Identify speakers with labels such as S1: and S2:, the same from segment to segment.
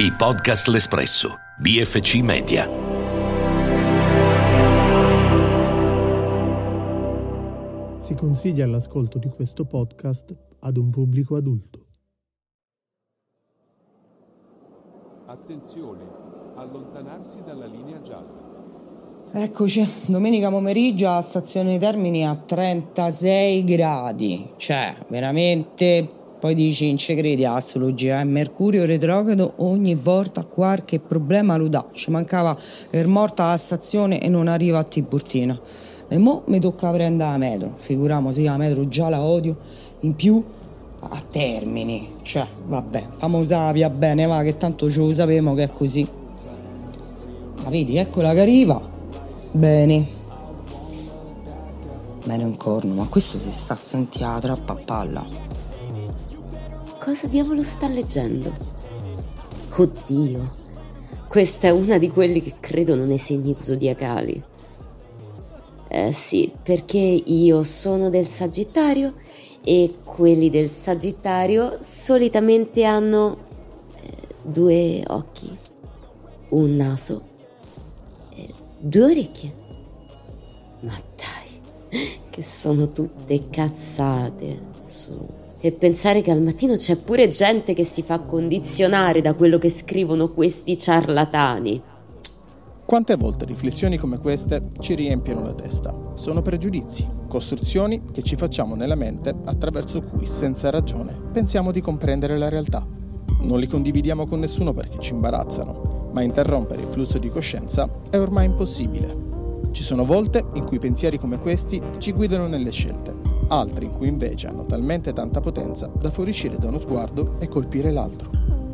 S1: I podcast L'Espresso, BFC Media.
S2: Si consiglia l'ascolto di questo podcast ad un pubblico adulto.
S3: Attenzione, allontanarsi dalla linea gialla.
S4: Eccoci, domenica pomeriggio a stazione Termini a 36 gradi, cioè veramente poi dici in credi astrologia, eh? Mercurio retrogrado ogni volta qualche problema lo dà. Ci mancava er morta alla stazione e non arriva a Tiburtina. E mo mi tocca prendere la metro. Figuriamoci, la metro già la odio. In più a termini. Cioè, vabbè, famosa via bene, va, che tanto ce lo sapevamo che è così. Ma vedi, eccola che arriva. Bene. Bene un corno, ma questo si sta a sentire troppa palla
S5: cosa diavolo sta leggendo? Oddio, questa è una di quelli che credono nei segni zodiacali. Eh sì, perché io sono del Sagittario e quelli del Sagittario solitamente hanno eh, due occhi, un naso, e due orecchie. Ma dai, che sono tutte cazzate su e pensare che al mattino c'è pure gente che si fa condizionare da quello che scrivono questi ciarlatani.
S6: Quante volte riflessioni come queste ci riempiono la testa? Sono pregiudizi, costruzioni che ci facciamo nella mente attraverso cui, senza ragione, pensiamo di comprendere la realtà. Non li condividiamo con nessuno perché ci imbarazzano, ma interrompere il flusso di coscienza è ormai impossibile. Ci sono volte in cui pensieri come questi ci guidano nelle scelte altri in cui invece hanno talmente tanta potenza da fuoriuscire da uno sguardo e colpire l'altro.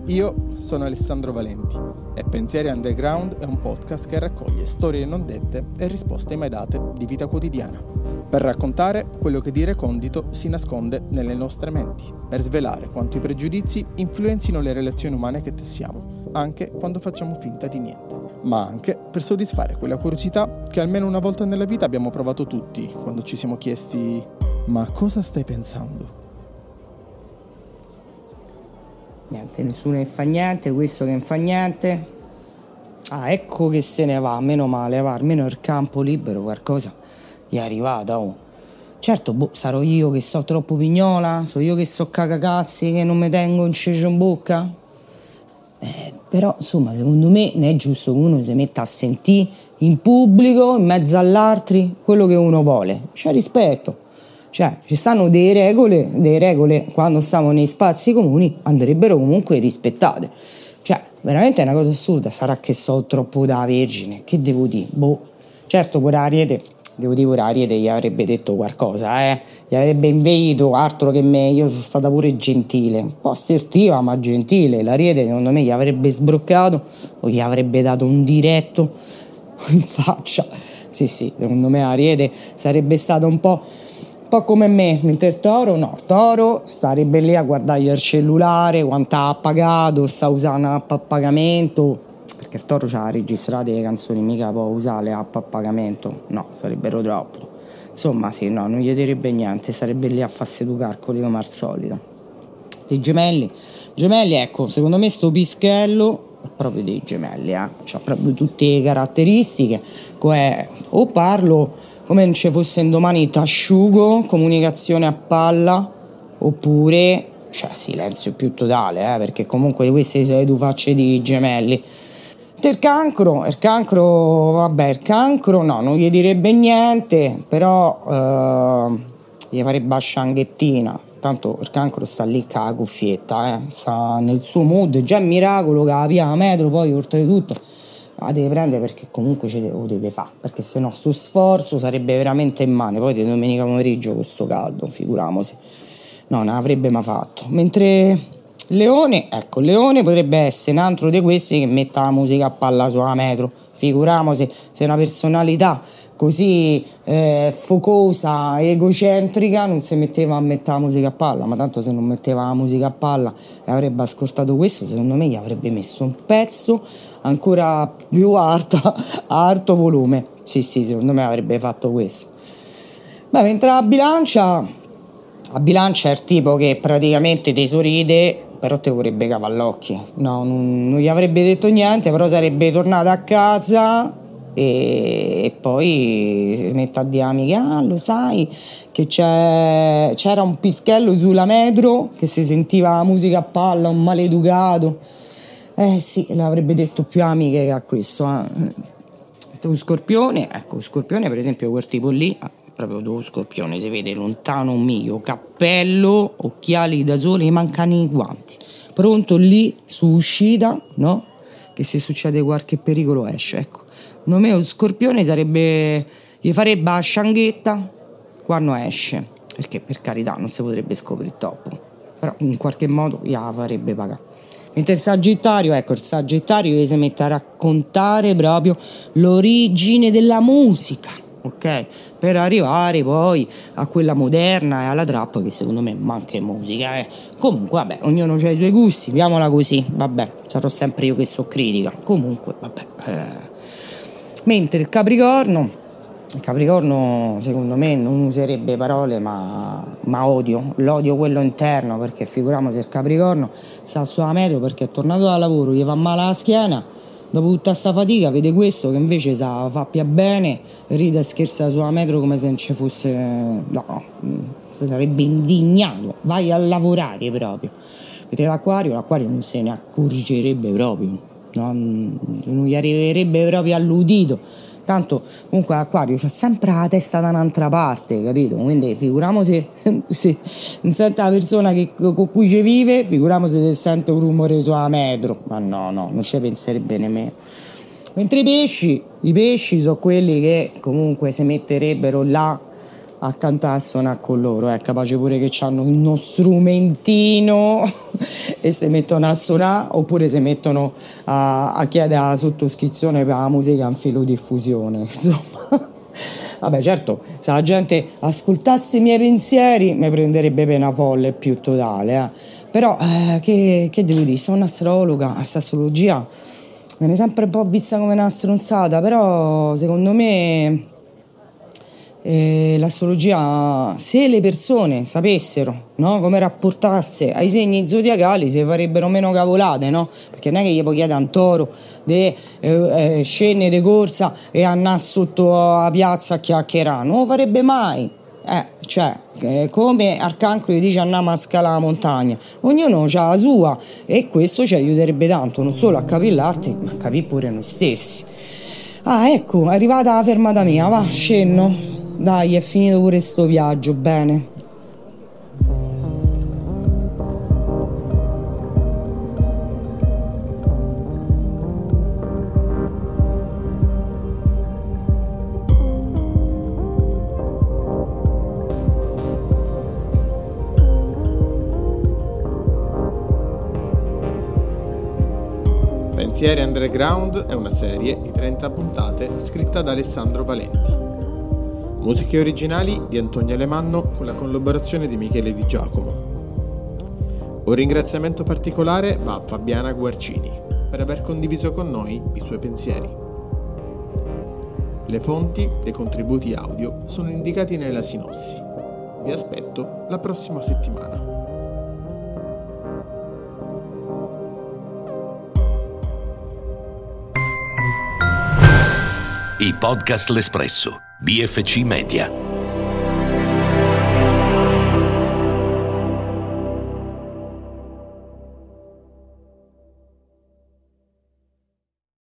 S6: Io sono Alessandro Valenti e Pensieri Underground è un podcast che raccoglie storie non dette e risposte mai date di vita quotidiana, per raccontare quello che di recondito si nasconde nelle nostre menti, per svelare quanto i pregiudizi influenzino le relazioni umane che tessiamo, anche quando facciamo finta di niente, ma anche per soddisfare quella curiosità che almeno una volta nella vita abbiamo provato tutti quando ci siamo chiesti ma cosa stai pensando?
S4: Niente, nessuno che fa niente, questo che non fa niente. Ah, ecco che se ne va, meno male, va, almeno il campo libero, qualcosa gli è arrivata, oh. Certo, boh, sarò io che so troppo pignola, so io che so cagacazzi, che non mi tengo un cecio in bocca. Eh, però, insomma, secondo me non è giusto che uno si metta a sentire in pubblico, in mezzo all'altri, quello che uno vuole. C'è rispetto. Cioè, ci stanno delle regole, delle regole quando stiamo nei spazi comuni andrebbero comunque rispettate. Cioè, veramente è una cosa assurda, sarà che so troppo da vergine, che devo dire? Boh. Certo, pure Ariete, devo dire pure Ariete gli avrebbe detto qualcosa, eh? Gli avrebbe inveito altro che me, io sono stata pure gentile, un po' assertiva ma gentile. L'Ariete secondo me gli avrebbe sbroccato o gli avrebbe dato un diretto in faccia. Sì, sì, secondo me Ariete sarebbe stato un po' po' come me, mentre il toro no, il toro starebbe lì a guardare il cellulare, quanto ha pagato, sta usando l'app a pagamento, perché il toro ha registrato le canzoni, mica può usare le app a pagamento, no, sarebbero troppo. Insomma sì, no, non gli direbbe niente, sarebbe lì a farsi due calcoli come al solito. I gemelli, gemelli ecco, secondo me sto pischello è proprio dei gemelli, eh? ha proprio tutte le caratteristiche, cioè, o parlo come non ci fosse un domani t'asciugo, comunicazione a palla, oppure cioè silenzio più totale, eh, perché comunque queste sono le due facce di gemelli. Il cancro, il cancro, vabbè, il cancro no, non gli direbbe niente, però eh, gli farebbe a scianghettina. Tanto il cancro sta lì con la cuffietta, eh, sta nel suo mood, già è miracolo che la via metro, poi oltretutto la deve prendere perché comunque ce lo deve fare, perché se no sto sforzo sarebbe veramente in mano, poi di domenica pomeriggio con sto caldo, figuriamoci, no, non avrebbe mai fatto. Mentre Leone, ecco, Leone potrebbe essere un altro di questi che metta la musica a palla sulla metro, figuriamoci se una personalità così eh, focosa, egocentrica, non si metteva a mettere la musica a palla, ma tanto se non metteva la musica a palla e avrebbe ascoltato questo, secondo me gli avrebbe messo un pezzo ancora più alto, a alto volume. Sì, sì, secondo me avrebbe fatto questo. Beh, mentre la bilancia, la bilancia è il tipo che praticamente ti sorride però te vorrebbe cavallocchi. No, non, non gli avrebbe detto niente, però sarebbe tornato a casa e, e poi si mette a dire amiche, ah lo sai che c'era un pischello sulla metro che si sentiva la musica a palla, un maleducato. Eh sì, l'avrebbe detto più amiche che a questo. Eh. Un scorpione, ecco, un scorpione per esempio quel tipo lì, ah, proprio lo scorpione, si vede lontano mio, cappello, occhiali da sole, mancano i guanti. Pronto lì su uscita, no? Che se succede qualche pericolo esce, ecco. Secondo me lo scorpione sarebbe. gli farebbe la scianghetta quando esce. Perché per carità non si potrebbe scoprire troppo. Però in qualche modo gli farebbe pagare. Mentre il Sagittario, ecco, il Sagittario si mette a raccontare proprio l'origine della musica, ok? Per arrivare poi a quella moderna e alla trappa che secondo me manca musica, eh. Comunque, vabbè, ognuno ha i suoi gusti, vediamola così, vabbè, sarò sempre io che so critica. Comunque, vabbè, eh Mentre il Capricorno, Capricorno secondo me non userebbe parole ma, ma odio, l'odio quello interno perché figuriamoci il Capricorno sta sulla metro perché è tornato da lavoro, gli va male la schiena, dopo tutta questa fatica vede questo che invece sa, fa più bene, ride e scherza sulla metro come se non ci fosse... no, si sarebbe indignato, vai a lavorare proprio. Vedete l'acquario, l'acquario non se ne accorgerebbe proprio non, non gli arriverebbe proprio all'udito. Tanto comunque l'acquario c'ha sempre la testa da un'altra parte, capito? Quindi figuriamoci se, se sente la persona che, con cui ci vive, figuriamoci se sente un rumore sulla metro. Ma no, no, non ci penserebbe nemmeno. Mentre i pesci, i pesci sono quelli che comunque si metterebbero là a cantare e suonare con loro, è capace pure che hanno uno strumentino e si mettono a suonare oppure si mettono a, a chiedere la sottoscrizione per la musica in filodiffusione, insomma. Vabbè, certo, se la gente ascoltasse i miei pensieri mi prenderebbe pena folle più totale, eh. però eh, che, che, devo dire, sono un'astrologa, questa astrologia me ne sempre un po' vista come una stronzata, però secondo me eh, l'astrologia, se le persone sapessero no, come rapportarsi ai segni zodiacali, si farebbero meno cavolate, no? Perché non è che gli puoi chiedere a un toro di eh, eh, scendere di corsa e andare sotto la piazza a chiacchierare, non lo farebbe mai. Eh, cioè, eh, come Arcancro gli dice andiamo a scalare la montagna, ognuno ha la sua e questo ci aiuterebbe tanto non solo a capire l'arte, ma a capire pure noi stessi. Ah, ecco, è arrivata la fermata mia, va, scenno. Dai, è finito pure sto viaggio, bene.
S6: Pensieri Underground è una serie di 30 puntate scritta da Alessandro Valenti. Musiche originali di Antonio Alemanno con la collaborazione di Michele Di Giacomo. Un ringraziamento particolare va a Fabiana Guarcini per aver condiviso con noi i suoi pensieri. Le fonti dei contributi audio sono indicati nella sinossi. Vi aspetto la prossima settimana.
S1: I podcast L'Espresso BFC Media.